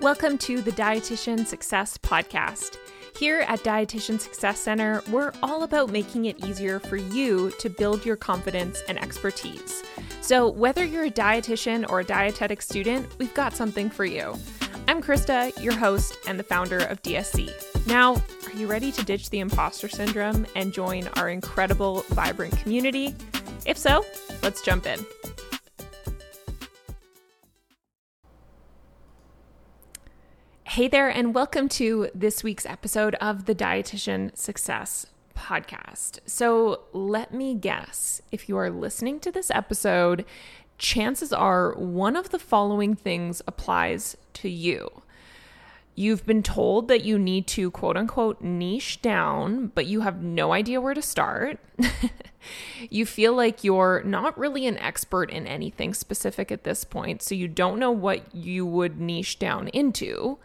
Welcome to the Dietitian Success Podcast. Here at Dietitian Success Center, we're all about making it easier for you to build your confidence and expertise. So, whether you're a dietitian or a dietetic student, we've got something for you. I'm Krista, your host and the founder of DSC. Now, are you ready to ditch the imposter syndrome and join our incredible, vibrant community? If so, let's jump in. Hey there, and welcome to this week's episode of the Dietitian Success Podcast. So, let me guess if you are listening to this episode, chances are one of the following things applies to you. You've been told that you need to quote unquote niche down, but you have no idea where to start. you feel like you're not really an expert in anything specific at this point, so you don't know what you would niche down into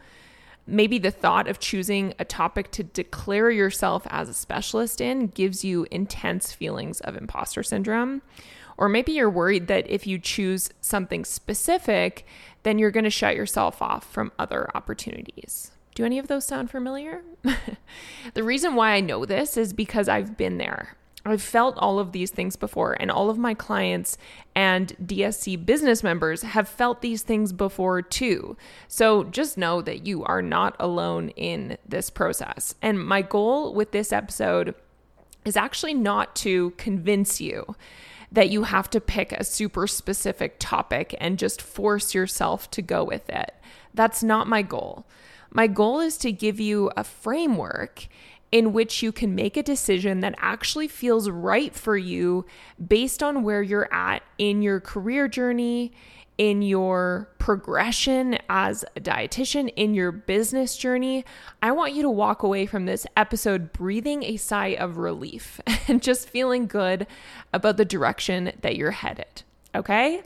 maybe the thought of choosing a topic to declare yourself as a specialist in gives you intense feelings of imposter syndrome. Or maybe you're worried that if you choose something specific, then you're going to shut yourself off from other opportunities. Do any of those sound familiar? the reason why I know this is because I've been there. I've felt all of these things before, and all of my clients and DSC business members have felt these things before too. So just know that you are not alone in this process. And my goal with this episode is actually not to convince you that you have to pick a super specific topic and just force yourself to go with it. That's not my goal. My goal is to give you a framework in which you can make a decision that actually feels right for you based on where you're at in your career journey, in your progression as a dietitian, in your business journey. I want you to walk away from this episode breathing a sigh of relief and just feeling good about the direction that you're headed. Okay?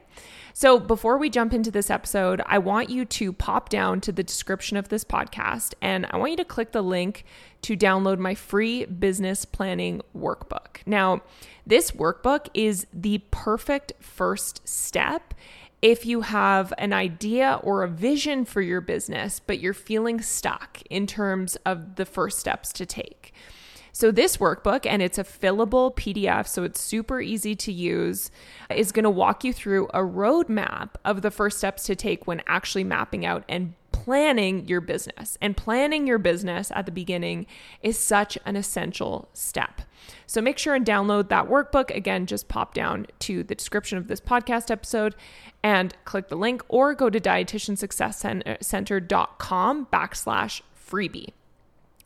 So, before we jump into this episode, I want you to pop down to the description of this podcast and I want you to click the link to download my free business planning workbook. Now, this workbook is the perfect first step if you have an idea or a vision for your business, but you're feeling stuck in terms of the first steps to take. So, this workbook, and it's a fillable PDF, so it's super easy to use, is going to walk you through a roadmap of the first steps to take when actually mapping out and planning your business. And planning your business at the beginning is such an essential step. So make sure and download that workbook. Again, just pop down to the description of this podcast episode and click the link or go to dietitiansuccesscenter.com uh, backslash freebie.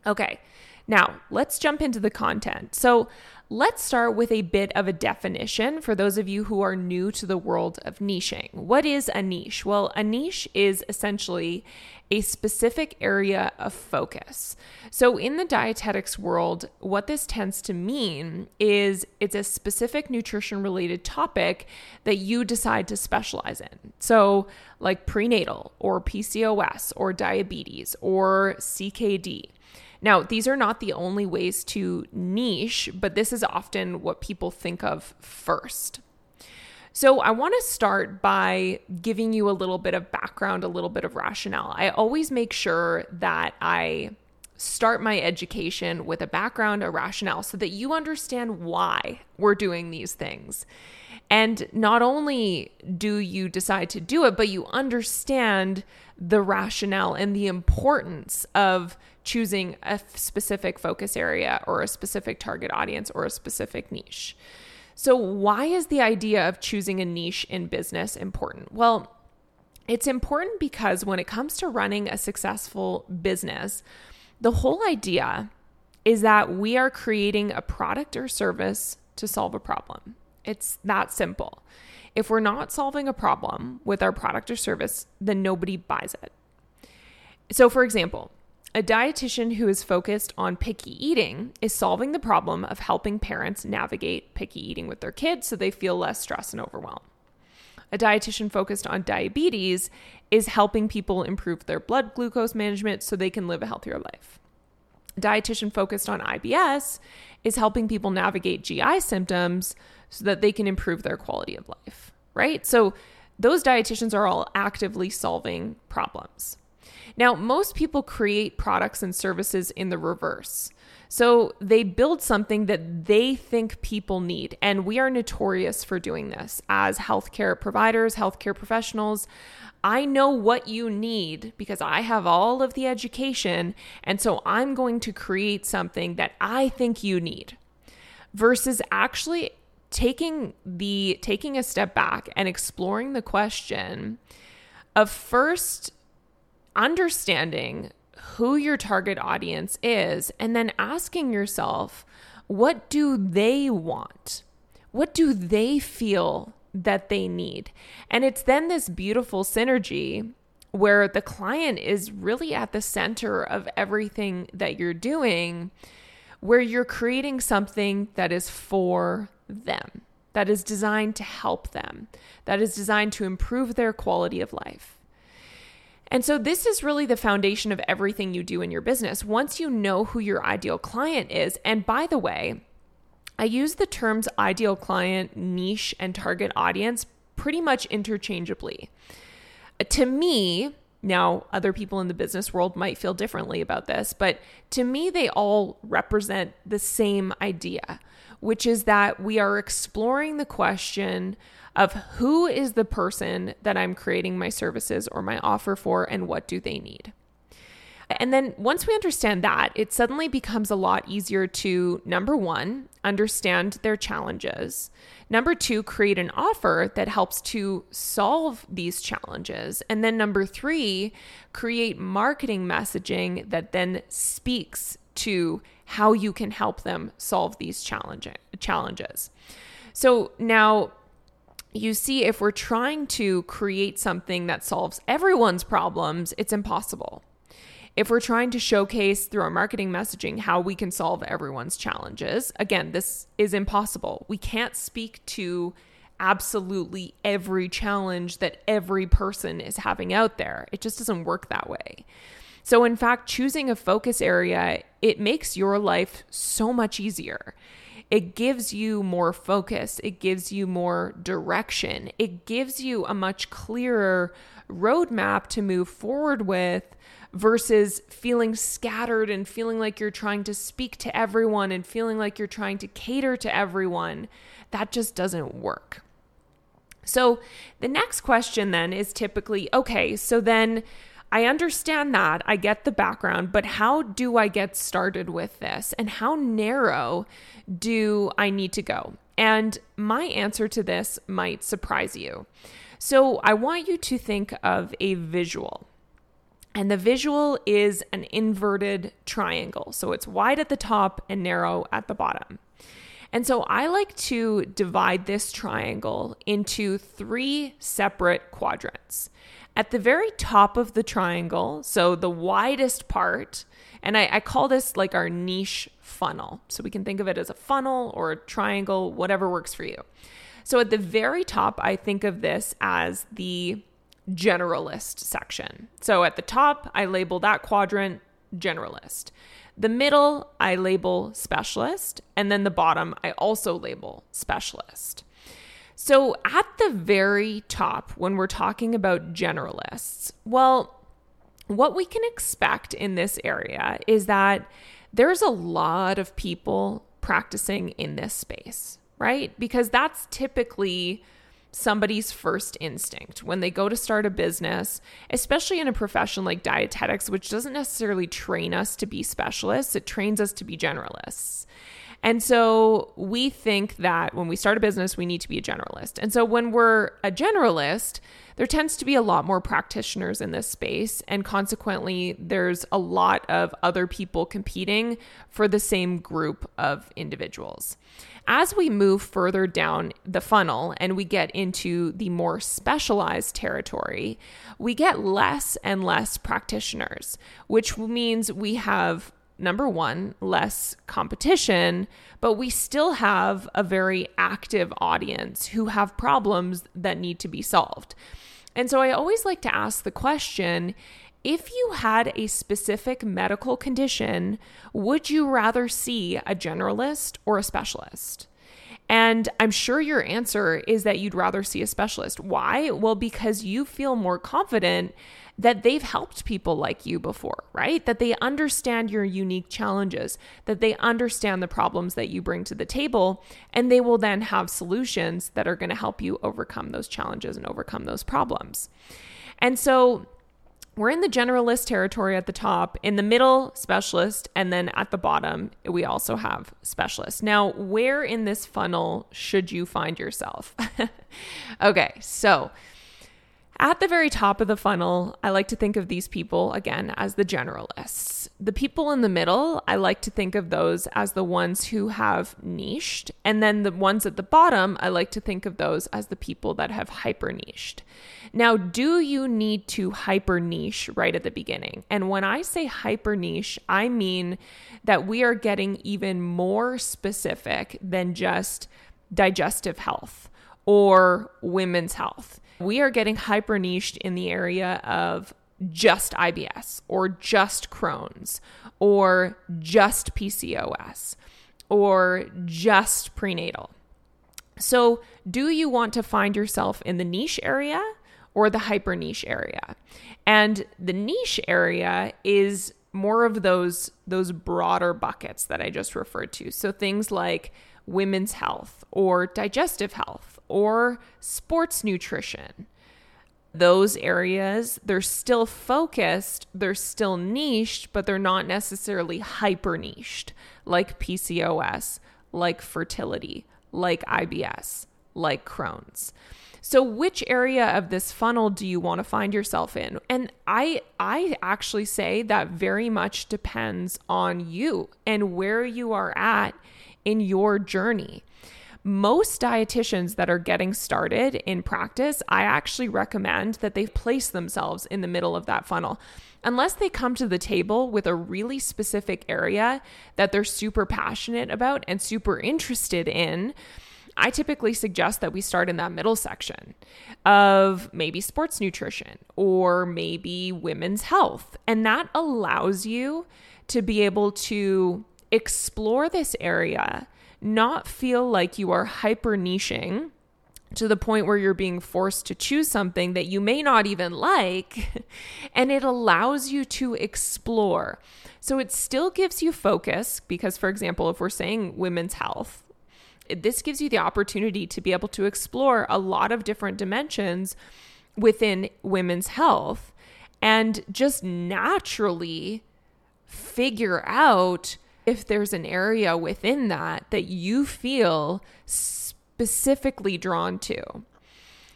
Okay. Now, let's jump into the content. So, let's start with a bit of a definition for those of you who are new to the world of niching. What is a niche? Well, a niche is essentially a specific area of focus. So, in the dietetics world, what this tends to mean is it's a specific nutrition related topic that you decide to specialize in. So, like prenatal or PCOS or diabetes or CKD. Now, these are not the only ways to niche, but this is often what people think of first. So, I want to start by giving you a little bit of background, a little bit of rationale. I always make sure that I start my education with a background, a rationale, so that you understand why we're doing these things. And not only do you decide to do it, but you understand the rationale and the importance of choosing a specific focus area or a specific target audience or a specific niche. So, why is the idea of choosing a niche in business important? Well, it's important because when it comes to running a successful business, the whole idea is that we are creating a product or service to solve a problem. It's that simple. If we're not solving a problem with our product or service, then nobody buys it. So, for example, a dietitian who is focused on picky eating is solving the problem of helping parents navigate picky eating with their kids so they feel less stress and overwhelm. A dietitian focused on diabetes is helping people improve their blood glucose management so they can live a healthier life. A dietitian focused on IBS is helping people navigate GI symptoms so that they can improve their quality of life, right? So those dietitians are all actively solving problems. Now, most people create products and services in the reverse. So they build something that they think people need. And we are notorious for doing this as healthcare providers, healthcare professionals. I know what you need because I have all of the education. And so I'm going to create something that I think you need versus actually taking the taking a step back and exploring the question of first understanding who your target audience is and then asking yourself, what do they want? What do they feel that they need? And it's then this beautiful synergy where the client is really at the center of everything that you're doing, where you're creating something that is for them, that is designed to help them, that is designed to improve their quality of life. And so, this is really the foundation of everything you do in your business. Once you know who your ideal client is, and by the way, I use the terms ideal client, niche, and target audience pretty much interchangeably. To me, now other people in the business world might feel differently about this, but to me, they all represent the same idea, which is that we are exploring the question of who is the person that I'm creating my services or my offer for and what do they need. And then once we understand that, it suddenly becomes a lot easier to number one, understand their challenges. Number two, create an offer that helps to solve these challenges. And then number three, create marketing messaging that then speaks to how you can help them solve these challenges. So now you see, if we're trying to create something that solves everyone's problems, it's impossible. If we're trying to showcase through our marketing messaging how we can solve everyone's challenges, again, this is impossible. We can't speak to absolutely every challenge that every person is having out there. It just doesn't work that way. So, in fact, choosing a focus area, it makes your life so much easier it gives you more focus, it gives you more direction, it gives you a much clearer roadmap to move forward with versus feeling scattered and feeling like you're trying to speak to everyone and feeling like you're trying to cater to everyone. That just doesn't work. So, the next question then is typically okay, so then I understand that. I get the background, but how do I get started with this? And how narrow do I need to go? And my answer to this might surprise you. So I want you to think of a visual. And the visual is an inverted triangle. So it's wide at the top and narrow at the bottom. And so I like to divide this triangle into three separate quadrants. At the very top of the triangle, so the widest part, and I, I, call this like our niche funnel. So we can think of it as a funnel or a triangle, whatever works for you. So at the very top, I think of this as the generalist section. So at the top, I label that quadrant generalist. The middle, I label specialist. And then the bottom, I also label specialist. So, at the very top, when we're talking about generalists, well, what we can expect in this area is that there's a lot of people practicing in this space, right? Because that's typically somebody's first instinct when they go to start a business, especially in a profession like dietetics, which doesn't necessarily train us to be specialists, it trains us to be generalists. And so we think that when we start a business, we need to be a generalist. And so when we're a generalist, there tends to be a lot more practitioners in this space. And consequently, there's a lot of other people competing for the same group of individuals. As we move further down the funnel and we get into the more specialized territory, we get less and less practitioners, which means we have number one, less competition, but we still have a very active audience who have problems that need to be solved. And so I always like to ask the question if you had a specific medical condition, would you rather see a generalist or a specialist? And I'm sure your answer is that you'd rather see a specialist. Why? Well, because you feel more confident that they've helped people like you before, right? That they understand your unique challenges, that they understand the problems that you bring to the table, and they will then have solutions that are going to help you overcome those challenges and overcome those problems. And so, we're in the generalist territory at the top, in the middle, specialist, and then at the bottom, we also have specialist. Now, where in this funnel should you find yourself? okay, so at the very top of the funnel, I like to think of these people again as the generalists. The people in the middle, I like to think of those as the ones who have niched. And then the ones at the bottom, I like to think of those as the people that have hyper niched. Now, do you need to hyper niche right at the beginning? And when I say hyper niche, I mean that we are getting even more specific than just digestive health or women's health we are getting hyper niched in the area of just IBS or just Crohn's or just PCOS or just prenatal. So, do you want to find yourself in the niche area or the hyper niche area? And the niche area is more of those those broader buckets that I just referred to. So things like women's health or digestive health or sports nutrition. Those areas, they're still focused, they're still niched, but they're not necessarily hyper niched like PCOS, like fertility, like IBS, like Crohn's. So which area of this funnel do you want to find yourself in? And I I actually say that very much depends on you and where you are at in your journey. Most dietitians that are getting started in practice, I actually recommend that they place themselves in the middle of that funnel. Unless they come to the table with a really specific area that they're super passionate about and super interested in, I typically suggest that we start in that middle section of maybe sports nutrition or maybe women's health. And that allows you to be able to explore this area, not feel like you are hyper niching to the point where you're being forced to choose something that you may not even like, and it allows you to explore. So it still gives you focus because, for example, if we're saying women's health, this gives you the opportunity to be able to explore a lot of different dimensions within women's health and just naturally figure out if there's an area within that that you feel specifically drawn to.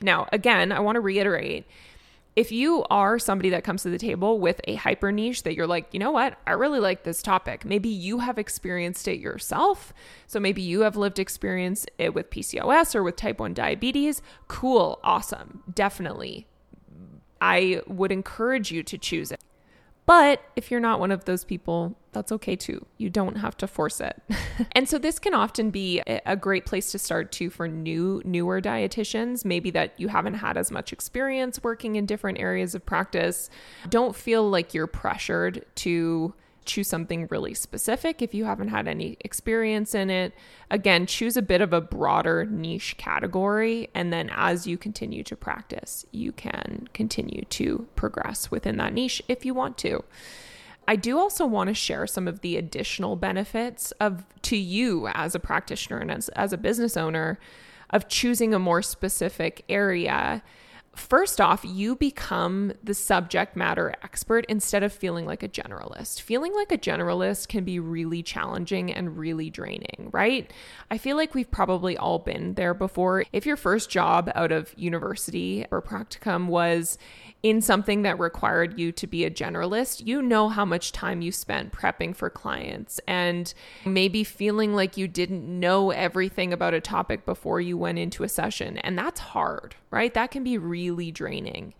Now, again, I want to reiterate if you are somebody that comes to the table with a hyper niche that you're like, you know what, I really like this topic. Maybe you have experienced it yourself. So maybe you have lived experience it with PCOS or with type 1 diabetes. Cool, awesome, definitely. I would encourage you to choose it. But if you're not one of those people, that's okay too. You don't have to force it. and so this can often be a great place to start too for new newer dietitians, maybe that you haven't had as much experience working in different areas of practice. Don't feel like you're pressured to choose something really specific if you haven't had any experience in it. Again, choose a bit of a broader niche category. And then as you continue to practice, you can continue to progress within that niche if you want to. I do also want to share some of the additional benefits of to you as a practitioner and as, as a business owner of choosing a more specific area First off, you become the subject matter expert instead of feeling like a generalist. Feeling like a generalist can be really challenging and really draining, right? I feel like we've probably all been there before. If your first job out of university or practicum was in something that required you to be a generalist, you know how much time you spent prepping for clients and maybe feeling like you didn't know everything about a topic before you went into a session. And that's hard, right? That can be really draining.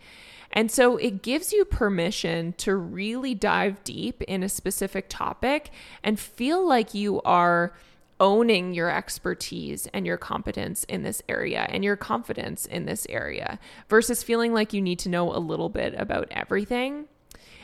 And so it gives you permission to really dive deep in a specific topic and feel like you are owning your expertise and your competence in this area and your confidence in this area versus feeling like you need to know a little bit about everything.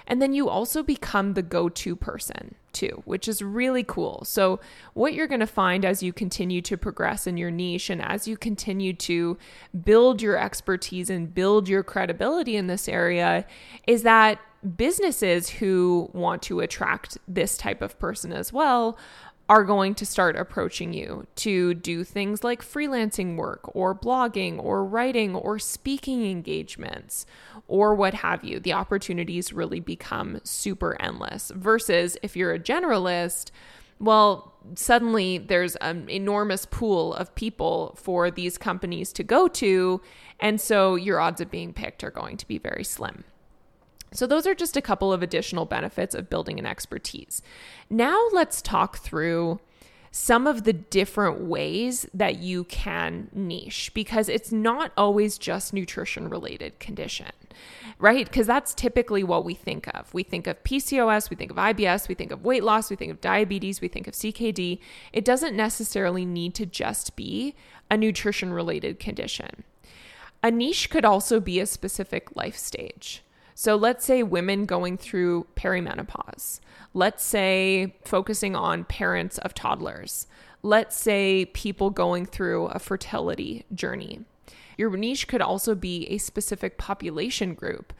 And then you also become the go to person too, which is really cool. So, what you're going to find as you continue to progress in your niche and as you continue to build your expertise and build your credibility in this area is that businesses who want to attract this type of person as well are going to start approaching you to do things like freelancing work or blogging or writing or speaking engagements or what have you. The opportunities really become super endless. Versus if you're a generalist, well, suddenly there's an enormous pool of people for these companies to go to. And so your odds of being picked are going to be very slim. So, those are just a couple of additional benefits of building an expertise. Now, let's talk through some of the different ways that you can niche because it's not always just nutrition related condition, right? Because that's typically what we think of. We think of PCOS, we think of IBS, we think of weight loss, we think of diabetes, we think of CKD. It doesn't necessarily need to just be a nutrition related condition. A niche could also be a specific life stage. So let's say women going through perimenopause. Let's say focusing on parents of toddlers. Let's say people going through a fertility journey. Your niche could also be a specific population group.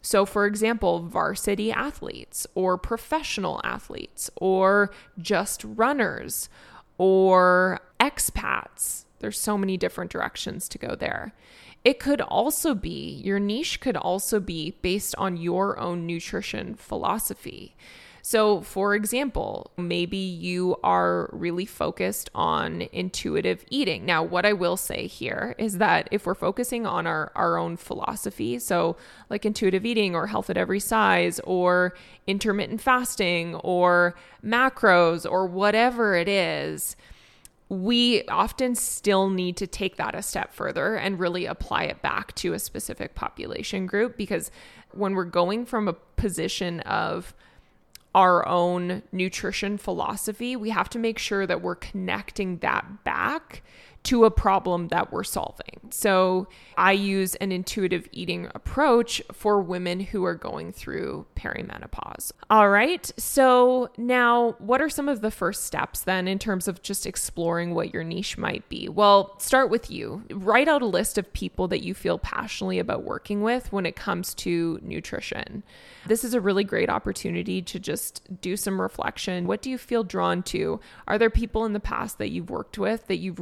So, for example, varsity athletes or professional athletes or just runners or expats. There's so many different directions to go there. It could also be, your niche could also be based on your own nutrition philosophy. So, for example, maybe you are really focused on intuitive eating. Now, what I will say here is that if we're focusing on our, our own philosophy, so like intuitive eating or health at every size or intermittent fasting or macros or whatever it is, we often still need to take that a step further and really apply it back to a specific population group because when we're going from a position of our own nutrition philosophy, we have to make sure that we're connecting that back to a problem that we're solving. So I use an intuitive eating approach for women who are going through perimenopause. All right. So now, what are some of the first steps then in terms of just exploring what your niche might be? Well, start with you. Write out a list of people that you feel passionately about working with when it comes to nutrition. This is a really great opportunity to just do some reflection. What do you feel drawn to? Are there people in the past that you've worked with that you've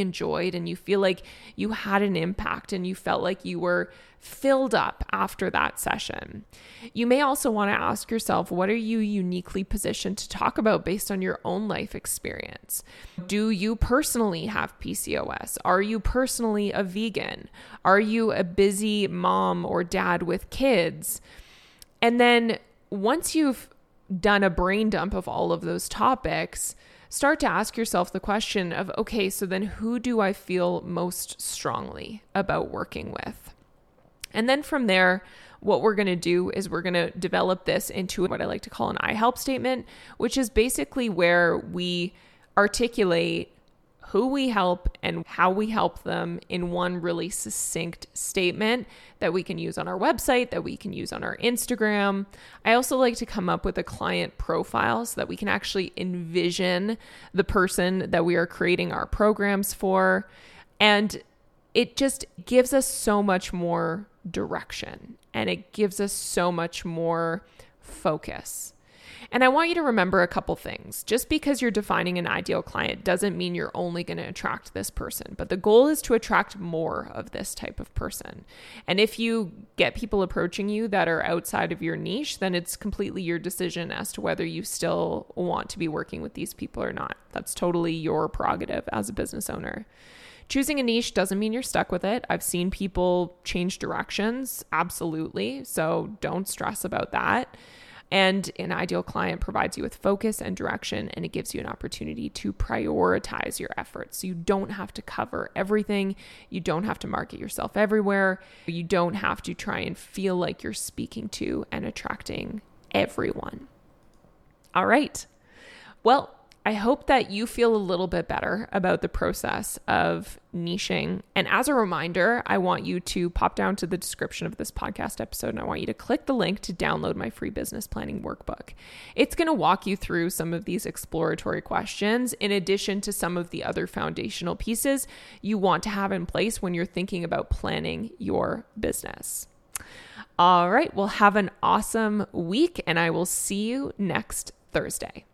enjoyed and you feel like you had an impact and you felt like you were filled up after that session. You may also want to ask yourself what are you uniquely positioned to talk about based on your own life experience? Do you personally have PCOS? Are you personally a vegan? Are you a busy mom or dad with kids? And then once you've done a brain dump of all of those topics, start to ask yourself the question of okay, so then who do I feel most strongly about working with? And then from there, what we're going to do is we're going to develop this into what I like to call an I help statement, which is basically where we articulate who we help and how we help them in one really succinct statement that we can use on our website, that we can use on our Instagram. I also like to come up with a client profile so that we can actually envision the person that we are creating our programs for. And it just gives us so much more direction and it gives us so much more focus. And I want you to remember a couple things. Just because you're defining an ideal client doesn't mean you're only going to attract this person, but the goal is to attract more of this type of person. And if you get people approaching you that are outside of your niche, then it's completely your decision as to whether you still want to be working with these people or not. That's totally your prerogative as a business owner. Choosing a niche doesn't mean you're stuck with it. I've seen people change directions, absolutely. So don't stress about that. And an ideal client provides you with focus and direction, and it gives you an opportunity to prioritize your efforts. So you don't have to cover everything. You don't have to market yourself everywhere. You don't have to try and feel like you're speaking to and attracting everyone. All right. Well, I hope that you feel a little bit better about the process of niching. And as a reminder, I want you to pop down to the description of this podcast episode and I want you to click the link to download my free business planning workbook. It's going to walk you through some of these exploratory questions in addition to some of the other foundational pieces you want to have in place when you're thinking about planning your business. All right, well, have an awesome week, and I will see you next Thursday.